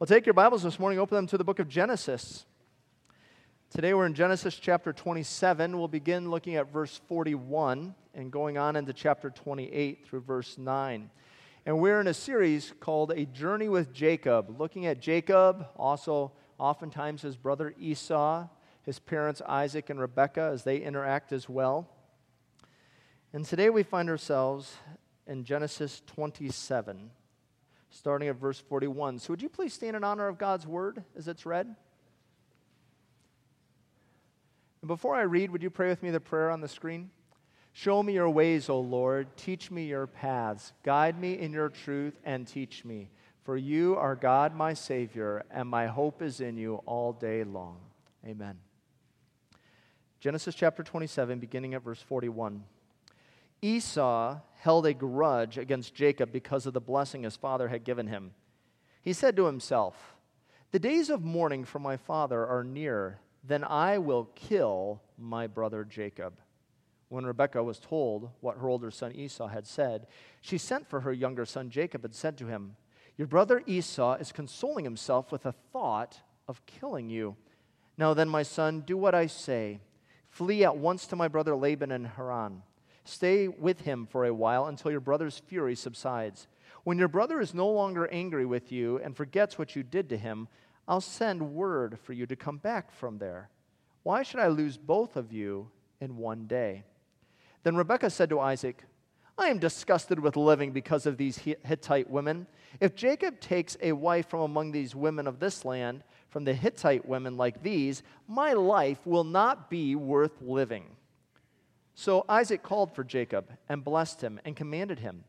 Well, take your Bibles this morning, open them to the book of Genesis. Today we're in Genesis chapter 27. We'll begin looking at verse 41 and going on into chapter 28 through verse 9. And we're in a series called A Journey with Jacob, looking at Jacob, also oftentimes his brother Esau, his parents Isaac and Rebekah as they interact as well. And today we find ourselves in Genesis 27 starting at verse 41. So, would you please stand in honor of God's word as it's read? And before I read, would you pray with me the prayer on the screen? Show me your ways, O Lord. Teach me your paths. Guide me in your truth and teach me. For you are God, my Savior, and my hope is in you all day long. Amen. Genesis chapter 27, beginning at verse 41. Esau held a grudge against Jacob because of the blessing his father had given him. He said to himself, The days of mourning for my father are near, then I will kill my brother Jacob. When Rebekah was told what her older son Esau had said, she sent for her younger son Jacob and said to him, Your brother Esau is consoling himself with the thought of killing you. Now then, my son, do what I say. Flee at once to my brother Laban in Haran. Stay with him for a while until your brother's fury subsides. When your brother is no longer angry with you and forgets what you did to him, I'll send word for you to come back from there. Why should I lose both of you in one day? Then Rebekah said to Isaac, I am disgusted with living because of these Hittite women. If Jacob takes a wife from among these women of this land, from the Hittite women like these, my life will not be worth living. So Isaac called for Jacob and blessed him and commanded him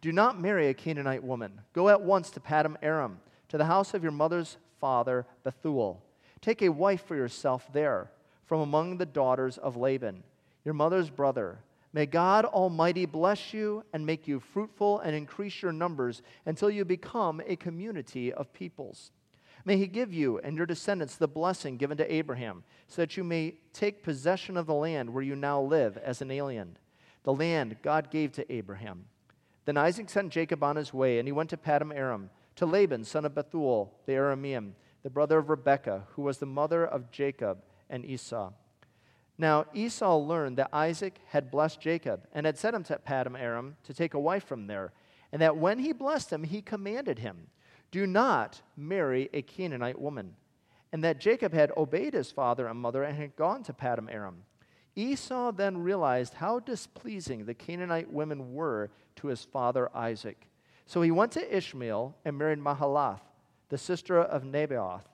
Do not marry a Canaanite woman. Go at once to Paddan Aram, to the house of your mother's father Bethuel. Take a wife for yourself there, from among the daughters of Laban, your mother's brother. May God Almighty bless you and make you fruitful and increase your numbers until you become a community of peoples. May he give you and your descendants the blessing given to Abraham, so that you may take possession of the land where you now live as an alien, the land God gave to Abraham. Then Isaac sent Jacob on his way, and he went to Paddan Aram, to Laban, son of Bethuel, the Aramean, the brother of Rebekah, who was the mother of Jacob and Esau. Now Esau learned that Isaac had blessed Jacob and had sent him to Paddan Aram to take a wife from there, and that when he blessed him, he commanded him do not marry a Canaanite woman. And that Jacob had obeyed his father and mother and had gone to Paddan Aram. Esau then realized how displeasing the Canaanite women were to his father Isaac. So he went to Ishmael and married Mahalath, the sister of Nebaioth,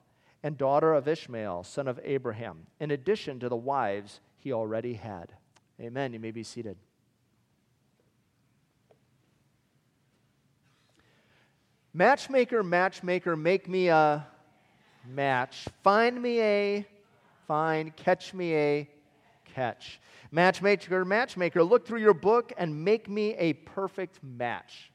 and daughter of Ishmael, son of Abraham, in addition to the wives he already had. Amen. You may be seated. Matchmaker, matchmaker, make me a match. Find me a find, catch me a catch. Matchmaker, matchmaker, look through your book and make me a perfect match.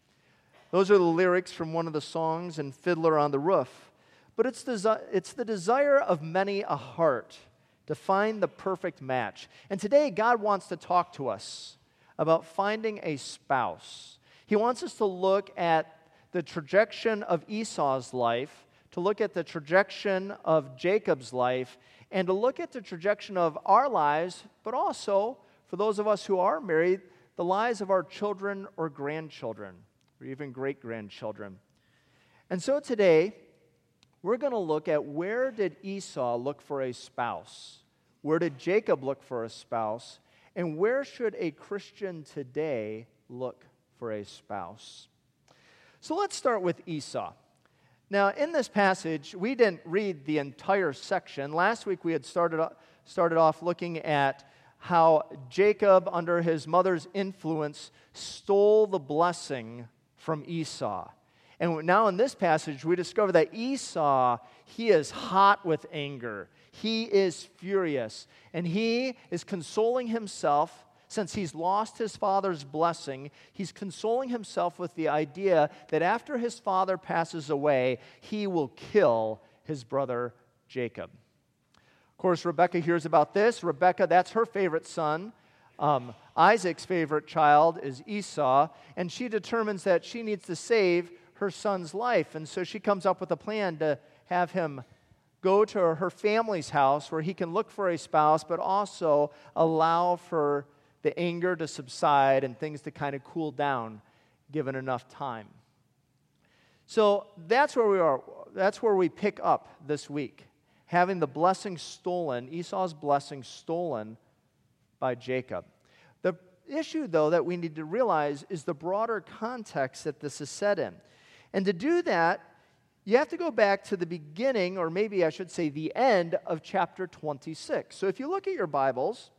Those are the lyrics from one of the songs in Fiddler on the Roof. But it's, desi- it's the desire of many a heart to find the perfect match. And today, God wants to talk to us about finding a spouse. He wants us to look at the trajectory of Esau's life, to look at the trajectory of Jacob's life, and to look at the trajectory of our lives, but also, for those of us who are married, the lives of our children or grandchildren, or even great grandchildren. And so today, we're going to look at where did Esau look for a spouse? Where did Jacob look for a spouse? And where should a Christian today look for a spouse? So let's start with Esau. Now, in this passage, we didn't read the entire section. Last week, we had started, started off looking at how Jacob, under his mother's influence, stole the blessing from Esau. And now in this passage, we discover that Esau, he is hot with anger. He is furious. And he is consoling himself since he's lost his father's blessing, he's consoling himself with the idea that after his father passes away, he will kill his brother Jacob. Of course, Rebecca hears about this. Rebecca, that's her favorite son. Um, Isaac's favorite child is Esau, and she determines that she needs to save her son's life. And so she comes up with a plan to have him go to her family's house where he can look for a spouse, but also allow for the anger to subside and things to kind of cool down given enough time. So that's where we are. That's where we pick up this week. Having the blessing stolen, Esau's blessing stolen by Jacob. The issue, though, that we need to realize is the broader context that this is set in. And to do that, you have to go back to the beginning, or maybe I should say the end of chapter 26. So if you look at your Bibles,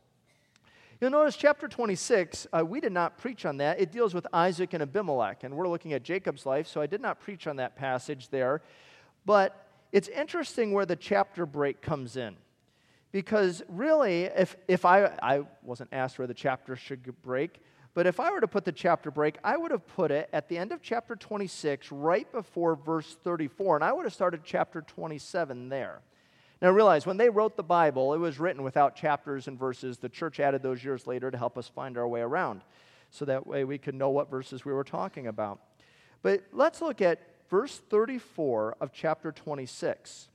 you'll notice chapter 26, uh, we did not preach on that. It deals with Isaac and Abimelech, and we're looking at Jacob's life, so I did not preach on that passage there. But it's interesting where the chapter break comes in. Because really, if, if I, I wasn't asked where the chapter should break, but if I were to put the chapter break, I would have put it at the end of chapter 26, right before verse 34, and I would have started chapter 27 there. Now realize, when they wrote the Bible, it was written without chapters and verses. The church added those years later to help us find our way around, so that way we could know what verses we were talking about. But let's look at verse 34 of chapter 26.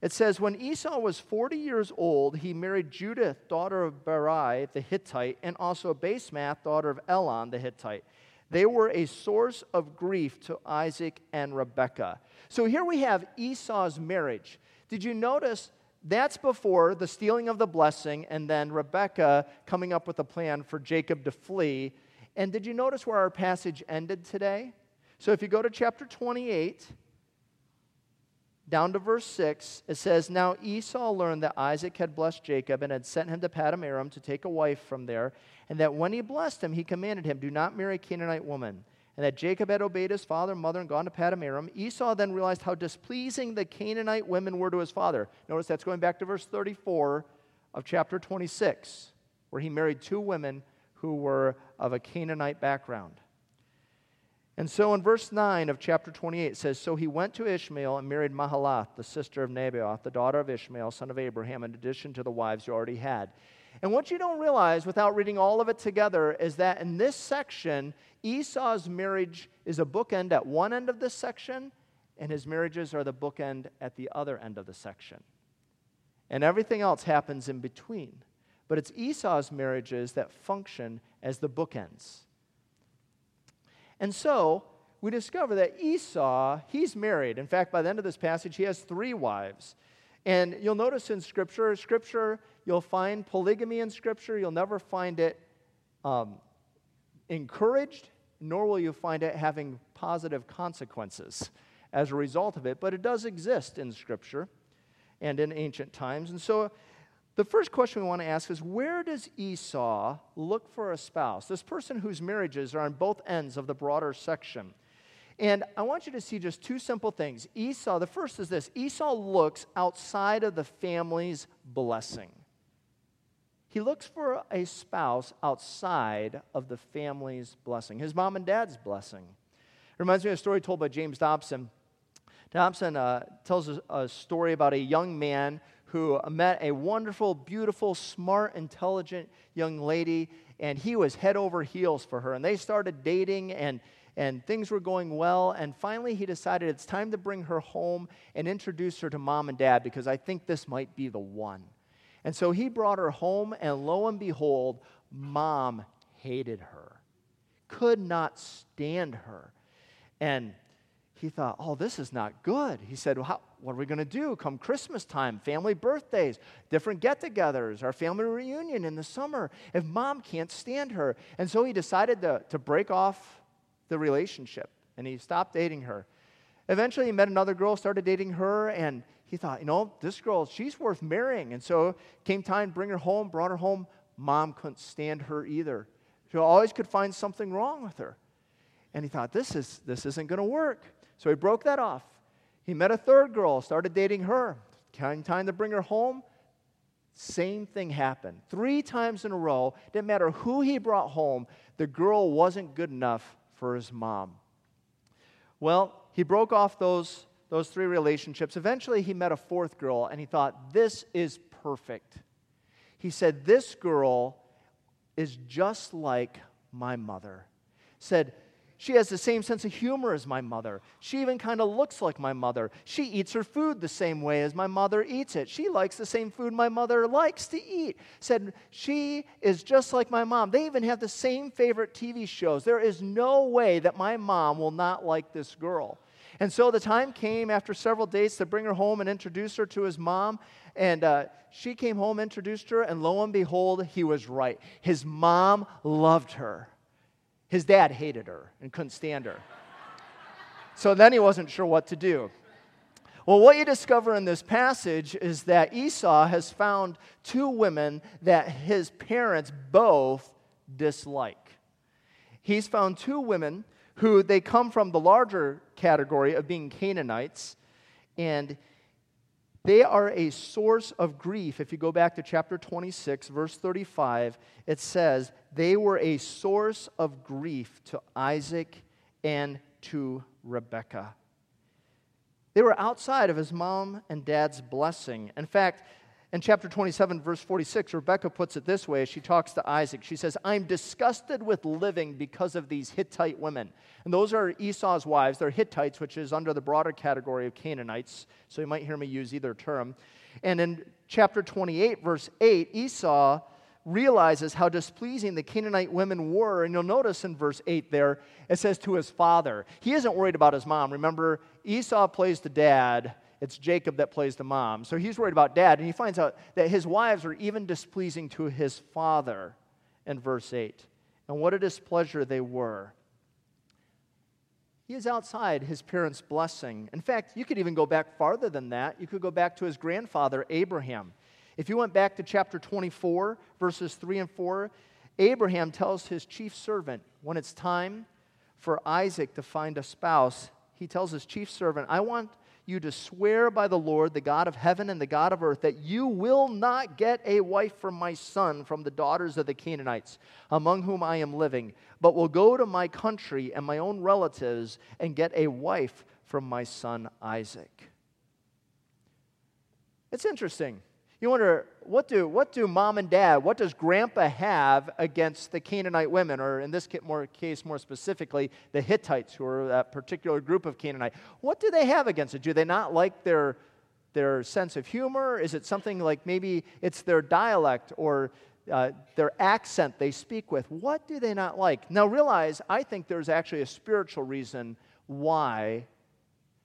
It says, When Esau was 40 years old, he married Judith, daughter of Beeri the Hittite, and also Basemath, daughter of Elon the Hittite. They were a source of grief to Isaac and Rebekah. So here we have Esau's marriage. Did you notice that's before the stealing of the blessing and then Rebekah coming up with a plan for Jacob to flee? And did you notice where our passage ended today? So if you go to chapter 28, down to verse 6, it says, Now Esau learned that Isaac had blessed Jacob and had sent him to Paddan Aram to take a wife from there, and that when he blessed him, he commanded him, Do not marry a Canaanite woman. And that Jacob had obeyed his father and mother and gone to Paddan Aram. Esau then realized how displeasing the Canaanite women were to his father. Notice that's going back to verse 34 of chapter 26, where he married two women who were of a Canaanite background. And so in verse 9 of chapter 28, it says So he went to Ishmael and married Mahalath, the sister of Nebaioth, the daughter of Ishmael, son of Abraham, in addition to the wives he already had. And what you don't realize without reading all of it together is that in this section, Esau's marriage is a bookend at one end of this section, and his marriages are the bookend at the other end of the section. And everything else happens in between. But it's Esau's marriages that function as the bookends. And so we discover that Esau, he's married. In fact, by the end of this passage, he has three wives. And you'll notice in Scripture, Scripture, you'll find polygamy in Scripture. You'll never find it um, encouraged, nor will you find it having positive consequences as a result of it. But it does exist in Scripture and in ancient times. And so the first question we want to ask is where does Esau look for a spouse? This person whose marriages are on both ends of the broader section. And I want you to see just two simple things. Esau, the first is this Esau looks outside of the family's blessing. He looks for a spouse outside of the family's blessing, his mom and dad's blessing. It reminds me of a story told by James Dobson. Dobson uh, tells a, a story about a young man who met a wonderful, beautiful, smart, intelligent young lady, and he was head over heels for her. And they started dating, and, and things were going well. And finally, he decided it's time to bring her home and introduce her to mom and dad because I think this might be the one. And so he brought her home, and lo and behold, mom hated her, could not stand her. And he thought, oh, this is not good. He said, well, how, what are we going to do? Come Christmas time, family birthdays, different get togethers, our family reunion in the summer, if mom can't stand her. And so he decided to, to break off the relationship and he stopped dating her. Eventually, he met another girl, started dating her, and he thought, you know, this girl, she's worth marrying. And so came time to bring her home, brought her home. Mom couldn't stand her either. She always could find something wrong with her. And he thought, this, is, this isn't going to work. So he broke that off. He met a third girl, started dating her. Came time to bring her home. Same thing happened. Three times in a row, didn't matter who he brought home, the girl wasn't good enough for his mom. Well, he broke off those, those three relationships. Eventually, he met a fourth girl, and he thought, This is perfect. He said, This girl is just like my mother. Said, she has the same sense of humor as my mother. She even kind of looks like my mother. She eats her food the same way as my mother eats it. She likes the same food my mother likes to eat. Said, she is just like my mom. They even have the same favorite TV shows. There is no way that my mom will not like this girl. And so the time came after several dates to bring her home and introduce her to his mom. And uh, she came home, introduced her, and lo and behold, he was right. His mom loved her. His dad hated her and couldn't stand her. so then he wasn't sure what to do. Well, what you discover in this passage is that Esau has found two women that his parents both dislike. He's found two women who they come from the larger category of being Canaanites, and they are a source of grief. If you go back to chapter 26, verse 35, it says, They were a source of grief to Isaac and to Rebekah. They were outside of his mom and dad's blessing. In fact, in chapter 27, verse 46, Rebecca puts it this way as she talks to Isaac. She says, I'm disgusted with living because of these Hittite women. And those are Esau's wives. They're Hittites, which is under the broader category of Canaanites. So you might hear me use either term. And in chapter 28, verse 8, Esau realizes how displeasing the Canaanite women were. And you'll notice in verse 8 there, it says to his father. He isn't worried about his mom. Remember, Esau plays the dad it's Jacob that plays the mom. So he's worried about dad, and he finds out that his wives are even displeasing to his father in verse 8. And what a displeasure they were. He is outside his parents' blessing. In fact, you could even go back farther than that. You could go back to his grandfather, Abraham. If you went back to chapter 24, verses 3 and 4, Abraham tells his chief servant when it's time for Isaac to find a spouse, he tells his chief servant, I want you to swear by the Lord, the God of heaven and the God of earth, that you will not get a wife for my son from the daughters of the Canaanites, among whom I am living, but will go to my country and my own relatives and get a wife from my son Isaac. It's interesting. You wonder, what do, what do mom and dad, what does grandpa have against the Canaanite women, or in this case more specifically, the Hittites, who are that particular group of Canaanite? What do they have against it? Do they not like their, their sense of humor? Is it something like maybe it's their dialect or uh, their accent they speak with? What do they not like? Now, realize, I think there's actually a spiritual reason why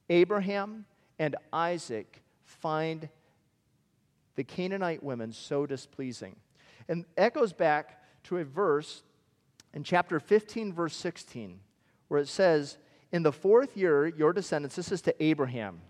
Abraham and Isaac find the Canaanite women so displeasing. And goes back to a verse in chapter 15, verse 16, where it says, In the fourth year, your descendants, this is to Abraham,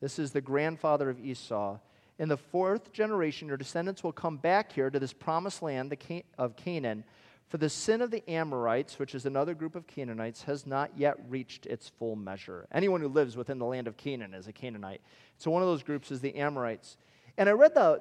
this is the grandfather of Esau. In the fourth generation, your descendants will come back here to this promised land of Canaan, for the sin of the Amorites, which is another group of Canaanites, has not yet reached its full measure. Anyone who lives within the land of Canaan is a Canaanite. So one of those groups is the Amorites. And I read the,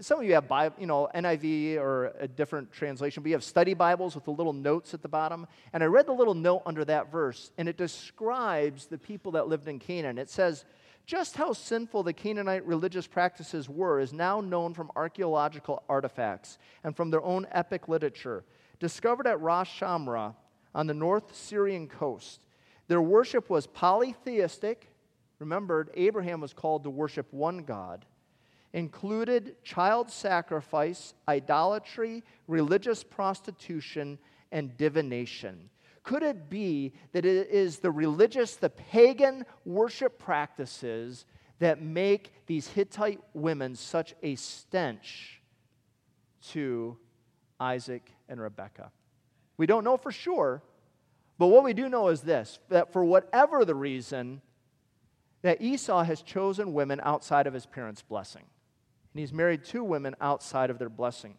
some of you have, Bible, you know, NIV or a different translation, but you have study Bibles with the little notes at the bottom. And I read the little note under that verse, and it describes the people that lived in Canaan. It says, just how sinful the Canaanite religious practices were is now known from archaeological artifacts and from their own epic literature. Discovered at Ras Shamra on the North Syrian coast, their worship was polytheistic. Remember, Abraham was called to worship one God included child sacrifice, idolatry, religious prostitution, and divination. Could it be that it is the religious, the pagan worship practices that make these Hittite women such a stench to Isaac and Rebekah? We don't know for sure, but what we do know is this that for whatever the reason, that Esau has chosen women outside of his parents' blessing and he's married two women outside of their blessing.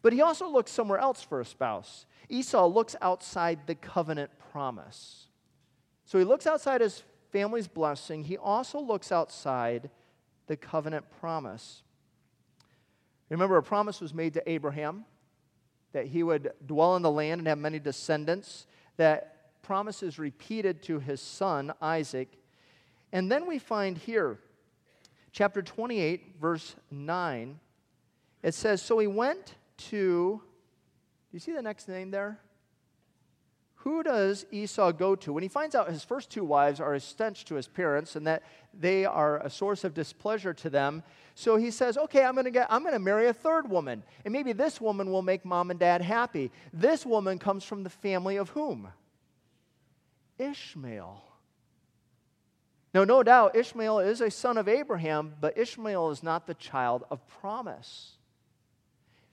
But he also looks somewhere else for a spouse. Esau looks outside the covenant promise. So he looks outside his family's blessing. He also looks outside the covenant promise. Remember, a promise was made to Abraham that he would dwell in the land and have many descendants. That promise is repeated to his son, Isaac. And then we find here chapter 28, verse 9, it says, So he went to, do you see the next name there? who does Esau go to? When he finds out his first two wives are a stench to his parents and that they are a source of displeasure to them, so he says, "Okay, I'm going to get I'm to marry a third woman, and maybe this woman will make mom and dad happy." This woman comes from the family of whom? Ishmael. Now, no doubt, Ishmael is a son of Abraham, but Ishmael is not the child of promise.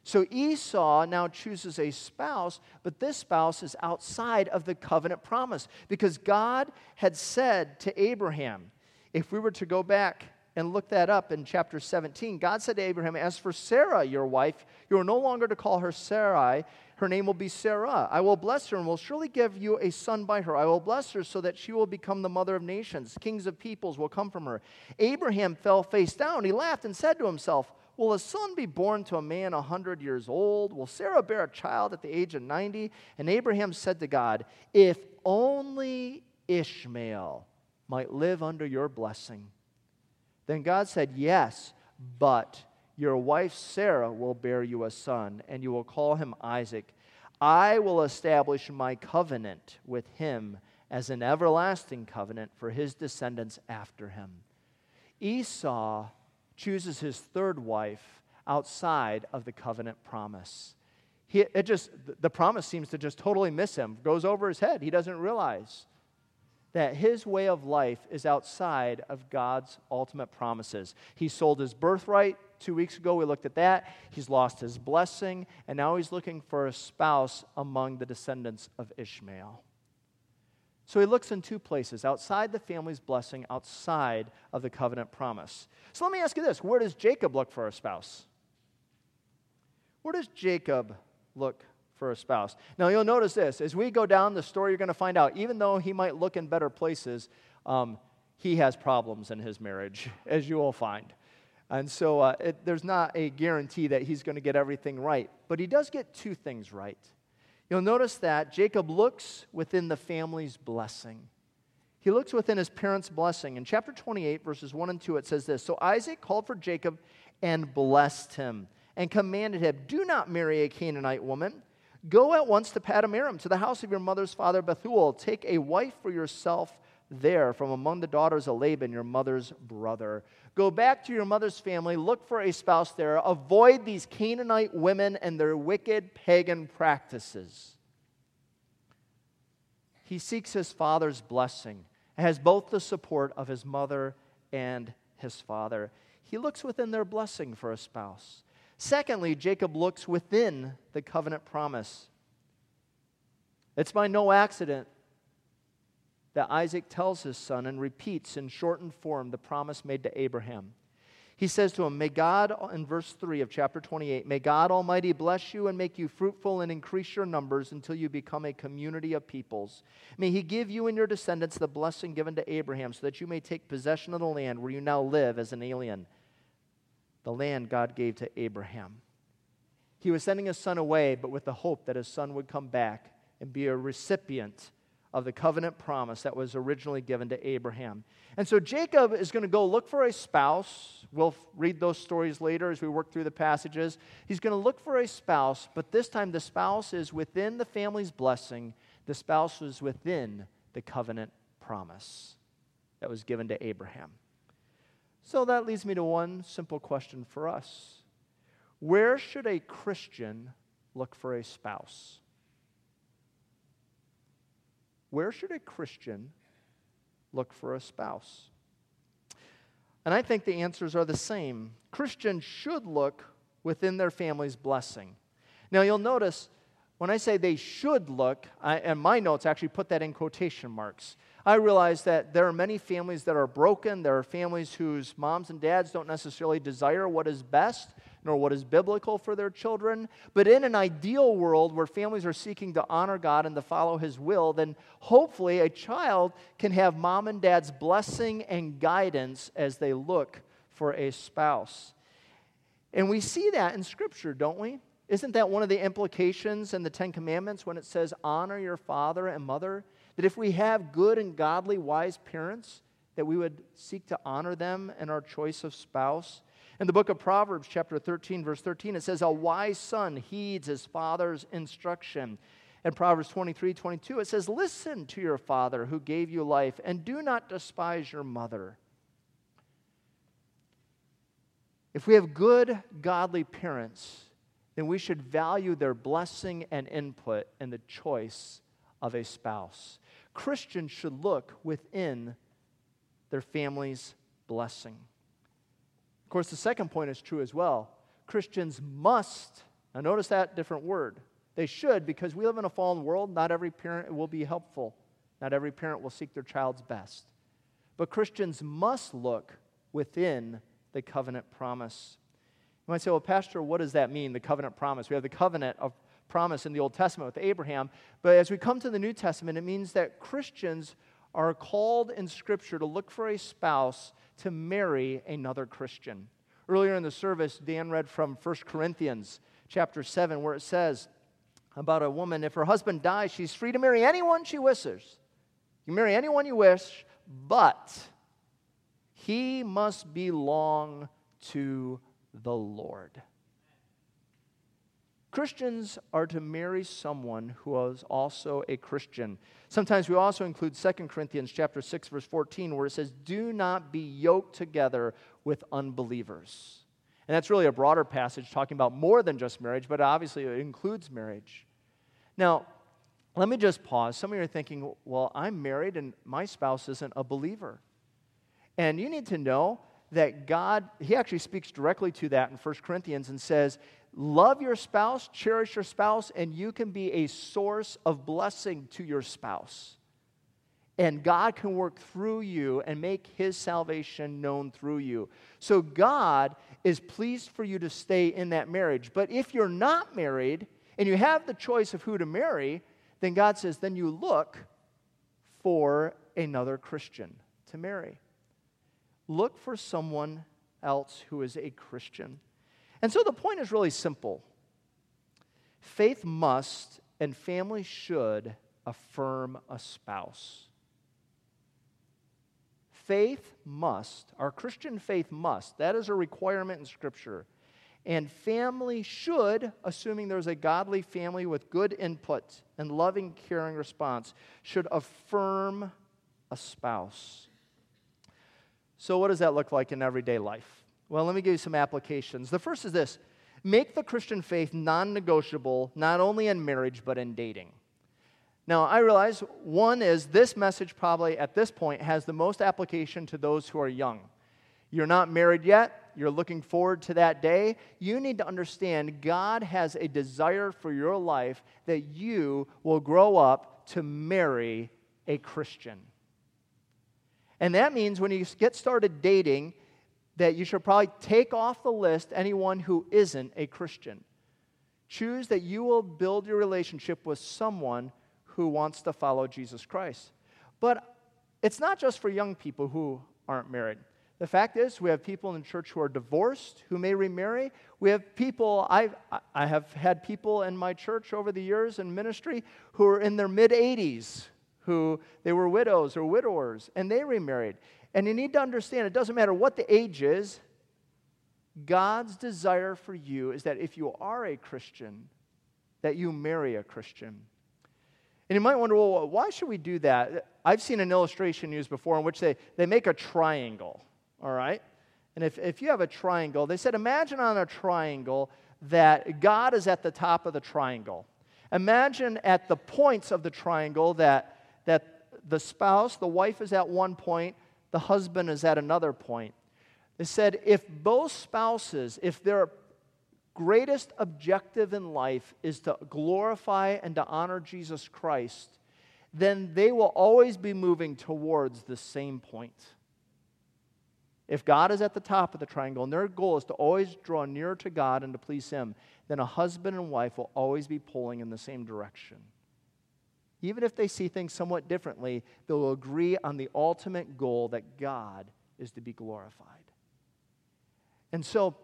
So Esau now chooses a spouse, but this spouse is outside of the covenant promise because God had said to Abraham, if we were to go back and look that up in chapter 17, God said to Abraham, As for Sarah, your wife, you are no longer to call her Sarai. Her name will be Sarah. I will bless her and will surely give you a son by her. I will bless her so that she will become the mother of nations. Kings of peoples will come from her. Abraham fell face down. He laughed and said to himself, Will a son be born to a man a hundred years old? Will Sarah bear a child at the age of 90? And Abraham said to God, If only Ishmael might live under your blessing. Then God said, Yes, but your wife Sarah will bear you a son, and you will call him Isaac. I will establish my covenant with him as an everlasting covenant for his descendants after him. Esau chooses his third wife outside of the covenant promise. He, it just, the promise seems to just totally miss him, goes over his head. He doesn't realize that his way of life is outside of God's ultimate promises. He sold his birthright two weeks ago. We looked at that. He's lost his blessing, and now he's looking for a spouse among the descendants of Ishmael. So he looks in two places outside the family's blessing, outside of the covenant promise. So let me ask you this where does Jacob look for a spouse? Where does Jacob look for a spouse? Now you'll notice this as we go down the story, you're going to find out, even though he might look in better places, um, he has problems in his marriage, as you will find. And so uh, it, there's not a guarantee that he's going to get everything right. But he does get two things right. You'll notice that Jacob looks within the family's blessing. He looks within his parents' blessing. In chapter 28, verses 1 and 2, it says this So Isaac called for Jacob and blessed him and commanded him, Do not marry a Canaanite woman. Go at once to Paddan to the house of your mother's father Bethuel. Take a wife for yourself there from among the daughters of Laban, your mother's brother. Go back to your mother's family, look for a spouse there. Avoid these Canaanite women and their wicked pagan practices. He seeks his father's blessing has both the support of his mother and his father. He looks within their blessing for a spouse. Secondly, Jacob looks within the covenant promise. It's by no accident that Isaac tells his son and repeats in shortened form the promise made to Abraham. He says to him, May God, in verse 3 of chapter 28, may God Almighty bless you and make you fruitful and increase your numbers until you become a community of peoples. May He give you and your descendants the blessing given to Abraham so that you may take possession of the land where you now live as an alien, the land God gave to Abraham. He was sending his son away, but with the hope that his son would come back and be a recipient of the covenant promise that was originally given to Abraham. And so Jacob is going to go look for a spouse. We'll read those stories later as we work through the passages. He's going to look for a spouse, but this time the spouse is within the family's blessing, the spouse was within the covenant promise that was given to Abraham. So that leads me to one simple question for us Where should a Christian look for a spouse? Where should a Christian look for a spouse? And I think the answers are the same. Christians should look within their family's blessing. Now, you'll notice when I say they should look, I, and my notes actually put that in quotation marks. I realize that there are many families that are broken. There are families whose moms and dads don't necessarily desire what is best nor what is biblical for their children. But in an ideal world where families are seeking to honor God and to follow His will, then hopefully a child can have mom and dad's blessing and guidance as they look for a spouse. And we see that in Scripture, don't we? Isn't that one of the implications in the Ten Commandments when it says, honor your father and mother? That if we have good and godly, wise parents, that we would seek to honor them in our choice of spouse. In the book of Proverbs, chapter 13, verse 13, it says, A wise son heeds his father's instruction, In Proverbs 23 22, it says, Listen to your father who gave you life, and do not despise your mother. If we have good, godly parents, then we should value their blessing and input in the choice of a spouse. Christians should look within their family's blessing. Of course, the second point is true as well. Christians must, now notice that different word. They should, because we live in a fallen world, not every parent will be helpful. Not every parent will seek their child's best. But Christians must look within the covenant promise. You might say, well, Pastor, what does that mean, the covenant promise? We have the covenant of promise in the Old Testament with Abraham. But as we come to the New Testament, it means that Christians are called in Scripture to look for a spouse to marry another Christian. Earlier in the service, Dan read from 1 Corinthians chapter 7, where it says about a woman, if her husband dies, she's free to marry anyone she wishes. You marry anyone you wish, but he must belong to the Lord. Christians are to marry someone who is also a Christian. Sometimes we also include 2 Corinthians chapter 6 verse 14 where it says do not be yoked together with unbelievers. And that's really a broader passage talking about more than just marriage, but obviously it includes marriage. Now, let me just pause. Some of you are thinking, well, I'm married and my spouse isn't a believer. And you need to know that God, He actually speaks directly to that in 1 Corinthians and says, Love your spouse, cherish your spouse, and you can be a source of blessing to your spouse. And God can work through you and make His salvation known through you. So God is pleased for you to stay in that marriage. But if you're not married and you have the choice of who to marry, then God says, then you look for another Christian to marry. Look for someone else who is a Christian. And so the point is really simple faith must and family should affirm a spouse. Faith must, our Christian faith must, that is a requirement in Scripture. And family should, assuming there's a godly family with good input and loving, caring response, should affirm a spouse. So, what does that look like in everyday life? Well, let me give you some applications. The first is this make the Christian faith non negotiable, not only in marriage, but in dating. Now, I realize one is this message probably at this point has the most application to those who are young. You're not married yet, you're looking forward to that day. You need to understand God has a desire for your life that you will grow up to marry a Christian. And that means when you get started dating, that you should probably take off the list anyone who isn't a Christian. Choose that you will build your relationship with someone who wants to follow Jesus Christ. But it's not just for young people who aren't married. The fact is, we have people in the church who are divorced who may remarry. We have people, I've, I have had people in my church over the years in ministry who are in their mid 80s, who they were widows or widowers, and they remarried. And you need to understand it doesn't matter what the age is, God's desire for you is that if you are a Christian, that you marry a Christian. And you might wonder, well, why should we do that? I've seen an illustration used before in which they, they make a triangle, all right? And if, if you have a triangle, they said, imagine on a triangle that God is at the top of the triangle. Imagine at the points of the triangle that, that the spouse, the wife is at one point, the husband is at another point. They said if both spouses, if their greatest objective in life is to glorify and to honor Jesus Christ, then they will always be moving towards the same point. If God is at the top of the triangle and their goal is to always draw nearer to God and to please Him, then a husband and wife will always be pulling in the same direction. Even if they see things somewhat differently, they'll agree on the ultimate goal that God is to be glorified. And so,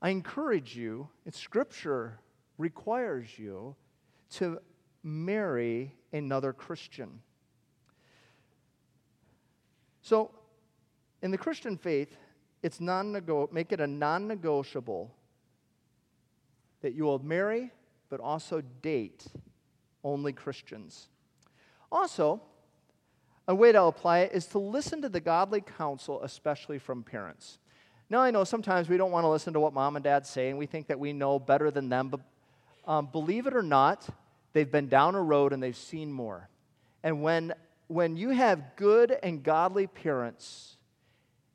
I encourage you, and Scripture requires you to marry another Christian. So, in the Christian faith, it's non make it a non negotiable that you will marry but also date only Christians. Also, a way to apply it is to listen to the godly counsel, especially from parents. Now, I know sometimes we don't want to listen to what mom and dad say, and we think that we know better than them, but um, believe it or not, they've been down a road and they've seen more. And when, when you have good and godly parents,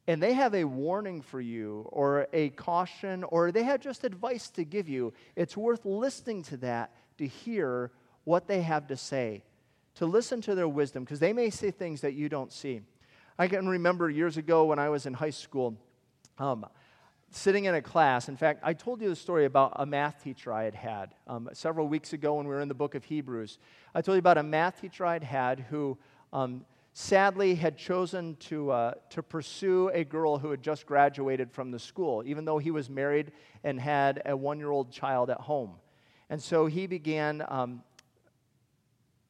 and they have a warning for you, or a caution, or they have just advice to give you, it's worth listening to that to hear what they have to say to listen to their wisdom because they may say things that you don't see. I can remember years ago when I was in high school, um, sitting in a class. In fact, I told you the story about a math teacher I had had um, several weeks ago when we were in the book of Hebrews. I told you about a math teacher I had had who um, sadly had chosen to, uh, to pursue a girl who had just graduated from the school, even though he was married and had a one year old child at home. And so he began um,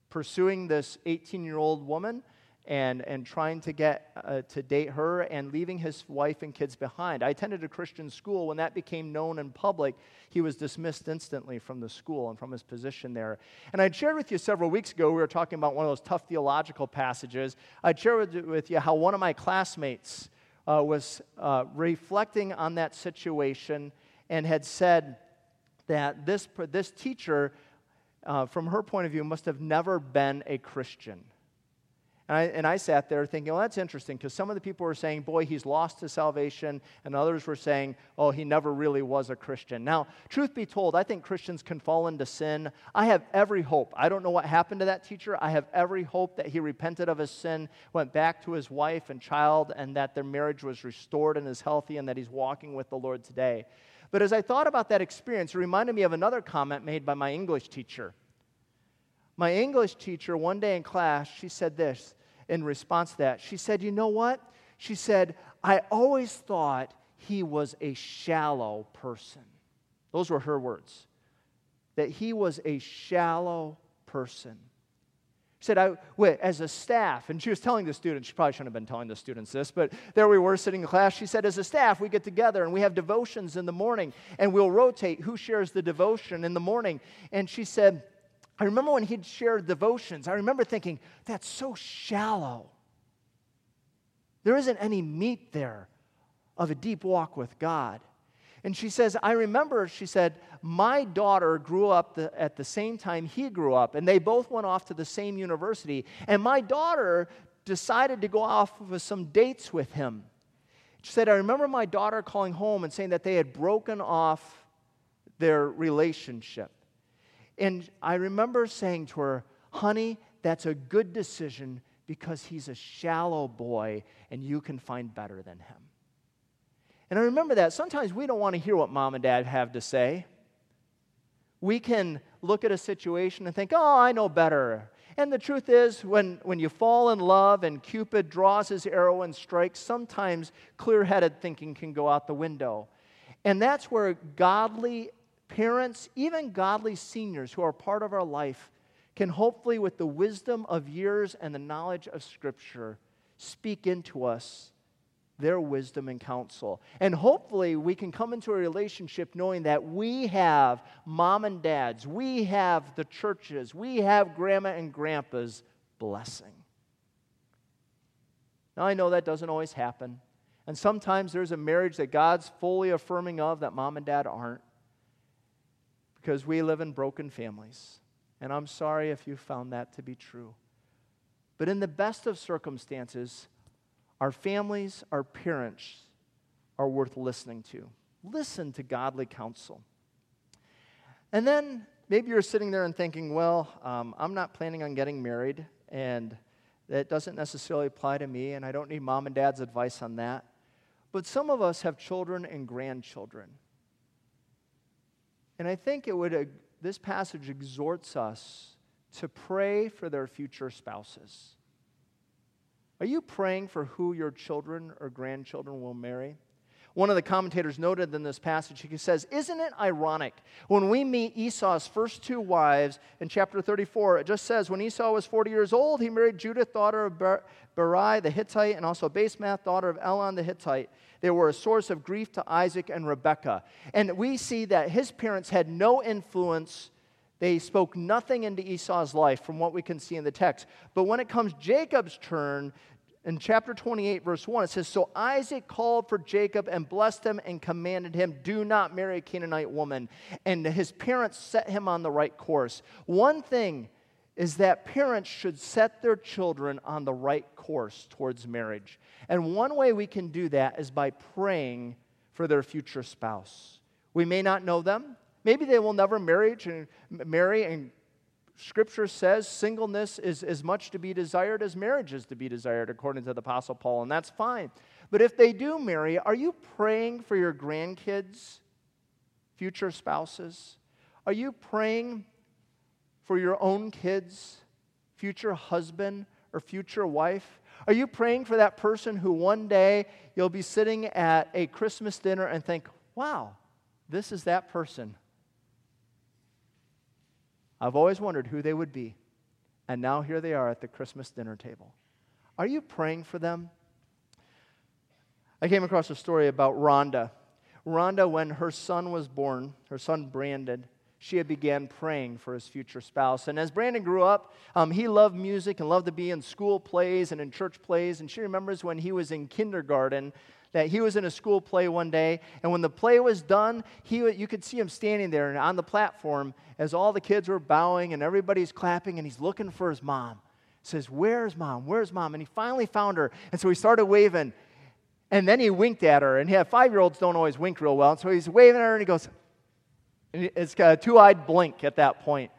pursuing this 18 year old woman and, and trying to get uh, to date her and leaving his wife and kids behind. I attended a Christian school. When that became known in public, he was dismissed instantly from the school and from his position there. And I'd shared with you several weeks ago, we were talking about one of those tough theological passages. I'd shared with, you how one of my classmates uh, was uh, reflecting on that situation and had said that this, this teacher uh, from her point of view, must have never been a Christian. And I, and I sat there thinking, well, that's interesting because some of the people were saying, boy, he's lost his salvation, and others were saying, oh, he never really was a Christian. Now, truth be told, I think Christians can fall into sin. I have every hope. I don't know what happened to that teacher. I have every hope that he repented of his sin, went back to his wife and child, and that their marriage was restored and is healthy, and that he's walking with the Lord today. But as I thought about that experience, it reminded me of another comment made by my English teacher. My English teacher, one day in class, she said this in response to that. She said, You know what? She said, I always thought he was a shallow person. Those were her words. That he was a shallow person She said, I, as a staff, and she was telling the students, she probably shouldn't have been telling the students this, but there we were sitting in class. She said, as a staff, we get together and we have devotions in the morning, and we'll rotate who shares the devotion in the morning. And she said, I remember when he'd share devotions, I remember thinking, that's so shallow. There isn't any meat there of a deep walk with God. And she says, I remember, she said, my daughter grew up the, at the same time he grew up, and they both went off to the same university. And my daughter decided to go off with some dates with him. She said, I remember my daughter calling home and saying that they had broken off their relationship. And I remember saying to her, honey, that's a good decision because he's a shallow boy and you can find better than him. And I remember that sometimes we don't want to hear what mom and dad have to say. We can look at a situation and think, oh, I know better. And the truth is, when, when you fall in love and Cupid draws his arrow and strikes, sometimes clear headed thinking can go out the window. And that's where godly parents, even godly seniors who are part of our life, can hopefully, with the wisdom of years and the knowledge of Scripture, speak into us their wisdom and counsel. And hopefully, we can come into a relationship knowing that we have mom and dads, we have the churches, we have grandma and grandpa's blessing. Now, I know that doesn't always happen. And sometimes there's a marriage that God's fully affirming of that mom and dad aren't because we live in broken families. And I'm sorry if you found that to be true. But in the best of circumstances, our families, our parents are worth listening to. Listen to godly counsel. And then maybe you're sitting there and thinking, well, um, I'm not planning on getting married, and that doesn't necessarily apply to me, and I don't need mom and dad's advice on that. But some of us have children and grandchildren. And I think it would, uh, this passage exhorts us to pray for their future spouses. Are you praying for who your children or grandchildren will marry? One of the commentators noted in this passage, he says, Isn't it ironic when we meet Esau's first two wives in chapter 34? It just says, When Esau was 40 years old, he married Judith, daughter of Beeri the Hittite, and also Basemath, daughter of Elon the Hittite. They were a source of grief to Isaac and Rebekah. And we see that his parents had no influence They spoke nothing into Esau's life from what we can see in the text. But when it comes Jacob's turn, in chapter 28, verse 1, it says So Isaac called for Jacob and blessed him and commanded him, Do not marry a Canaanite woman. And his parents set him on the right course. One thing is that parents should set their children on the right course towards marriage. And one way we can do that is by praying for their future spouse. We may not know them. Maybe they will never marry and marry and Scripture says singleness is as much to be desired as marriage is to be desired, according to the Apostle Paul, and that's fine. But if they do marry, are you praying for your grandkids, future spouses? Are you praying for your own kids, future husband or future wife? Are you praying for that person who one day you'll be sitting at a Christmas dinner and think, wow, this is that person? I've always wondered who they would be. And now here they are at the Christmas dinner table. Are you praying for them? I came across a story about Rhonda. Rhonda, when her son was born, her son Brandon, she had began praying for his future spouse. And as Brandon grew up, um, he loved music and loved to be in school plays and in church plays. And she remembers when he was in kindergarten that he was in a school play one day, and when the play was done, he, you could see him standing there and on the platform as all the kids were bowing and everybody's clapping, and he's looking for his mom. He says, Where's mom? Where's mom? And he finally found her. And so he started waving. And then he winked at her. And five year olds don't always wink real well. And so he's waving at her and he goes, and it's uh, a two eyed blink at that point.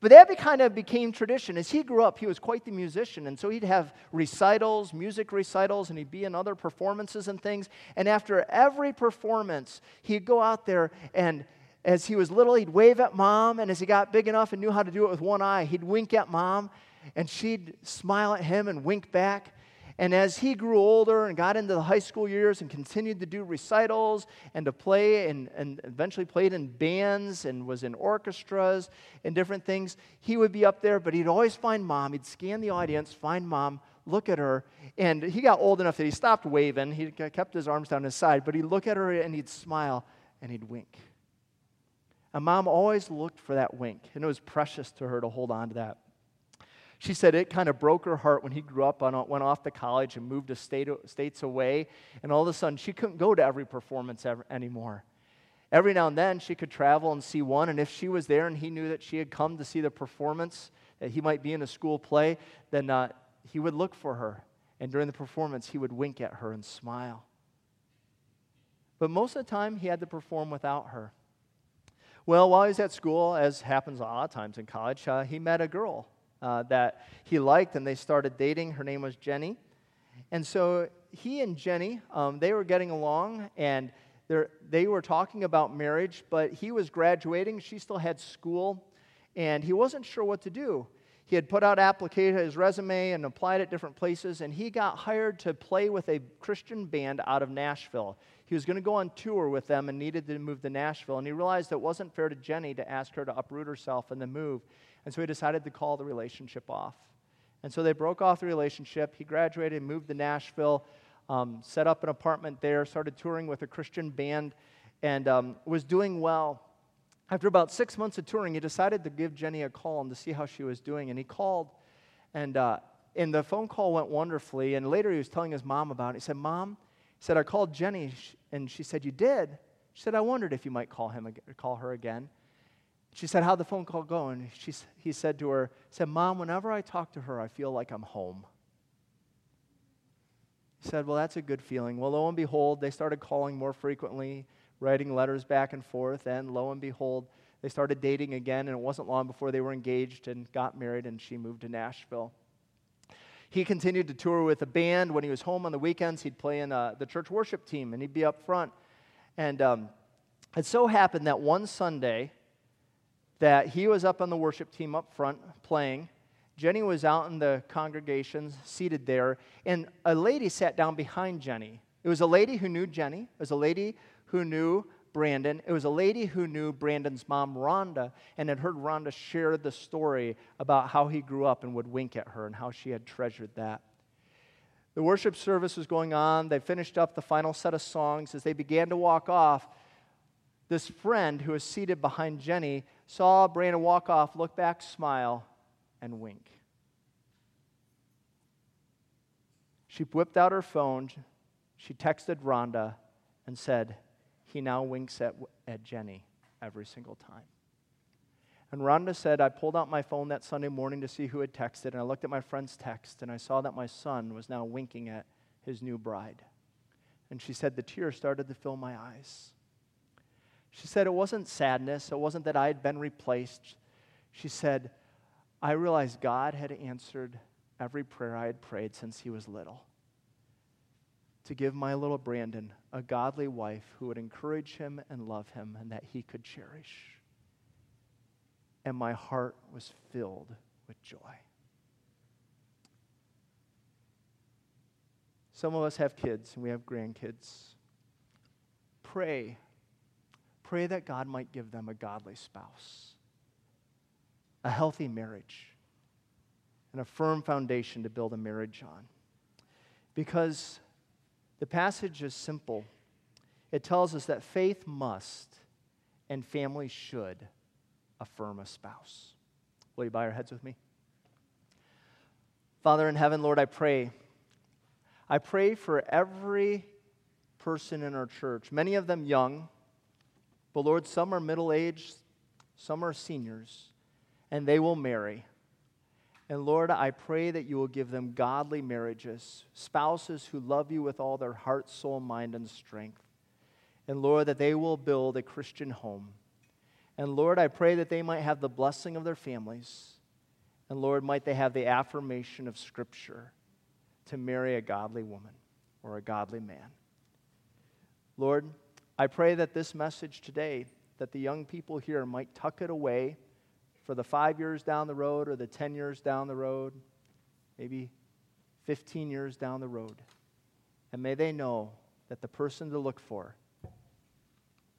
But that kind of became tradition. As he grew up, he was quite the musician. And so he'd have recitals, music recitals, and he'd be in other performances and things. And after every performance, he'd go out there and as he was little, he'd wave at mom. And as he got big enough and knew how to do it with one eye, he'd wink at mom. And she'd smile at him and wink back. And as he grew older and got into the high school years and continued to do recitals and to play and, and eventually played in bands and was in orchestras and different things, he would be up there, but he'd always find mom. He'd scan the audience, find mom, look at her. And he got old enough that he stopped waving. He kept his arms down his side, but he'd look at her and he'd smile and he'd wink. And mom always looked for that wink, and it was precious to her to hold on to that. She said it kind of broke her heart when he grew up and went off to college and moved to state, states away. And all of a sudden, she couldn't go to every performance ever, anymore. Every now and then, she could travel and see one. And if she was there and he knew that she had come to see the performance, that he might be in a school play, then uh, he would look for her. And during the performance, he would wink at her and smile. But most of the time, he had to perform without her. Well, while he was at school, as happens a lot of times in college, uh, he met a girl uh, that he liked, and they started dating. Her name was Jenny. And so he and Jenny, um, they were getting along, and they were talking about marriage, but he was graduating. She still had school, and he wasn't sure what to do. He had put out application, his resume and applied at different places, and he got hired to play with a Christian band out of Nashville. He was going to go on tour with them and needed to move to Nashville, and he realized it wasn't fair to Jenny to ask her to uproot herself and then move. And so he decided to call the relationship off. And so they broke off the relationship. He graduated, moved to Nashville, um, set up an apartment there, started touring with a Christian band, and um, was doing well. After about six months of touring, he decided to give Jenny a call and to see how she was doing. And he called, and, uh, and the phone call went wonderfully. And later he was telling his mom about it. He said, Mom, he said, I called Jenny, and she said, You did? She said, I wondered if you might call, him, call her again. She said, How'd the phone call go? And she, he said to her, said, Mom, whenever I talk to her, I feel like I'm home. He said, Well, that's a good feeling. Well, lo and behold, they started calling more frequently, writing letters back and forth, and lo and behold, they started dating again, and it wasn't long before they were engaged and got married, and she moved to Nashville. He continued to tour with a band. When he was home on the weekends, he'd play in uh, the church worship team, and he'd be up front. And um, it so happened that one Sunday, that he was up on the worship team up front playing. Jenny was out in the congregation, seated there, and a lady sat down behind Jenny. It was a lady who knew Jenny. It was a lady who knew Brandon. It was a lady who knew Brandon's mom, Rhonda, and had heard Rhonda share the story about how he grew up and would wink at her and how she had treasured that. The worship service was going on. They finished up the final set of songs. As they began to walk off, this friend who was seated behind Jenny saw Brandon walk off, look back, smile, and wink. She whipped out her phone. She texted Rhonda and said, He now winks at, at Jenny every single time. And Rhonda said, I pulled out my phone that Sunday morning to see who had texted, and I looked at my friend's text, and I saw that my son was now winking at his new bride. And she said, The tears started to fill my eyes. She said, It wasn't sadness, it wasn't that I had been replaced. She said, I realized God had answered every prayer I had prayed since he was little. To give my little Brandon a godly wife who would encourage him and love him and that he could cherish. And my heart was filled with joy. Some of us have kids and we have grandkids. Pray. Pray that God might give them a godly spouse, a healthy marriage and a firm foundation to build a marriage on. Because the passage is simple. It tells us that faith must and family should affirm a spouse. Will you bow your heads with me? Father in heaven, Lord, I pray. I pray for every person in our church, many of them young, but Lord, some are middle aged, some are seniors, and they will marry. And Lord, I pray that you will give them godly marriages, spouses who love you with all their heart, soul, mind, and strength. And Lord, that they will build a Christian home. And Lord, I pray that they might have the blessing of their families. And Lord, might they have the affirmation of Scripture to marry a godly woman or a godly man. Lord, I pray that this message today, that the young people here might tuck it away for the five years down the road or the 10 years down the road, maybe 15 years down the road. And may they know that the person to look for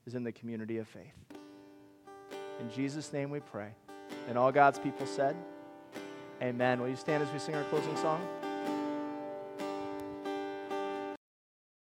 is in the community of faith. In Jesus' name we pray. And all God's people said, Amen. Will you stand as we sing our closing song?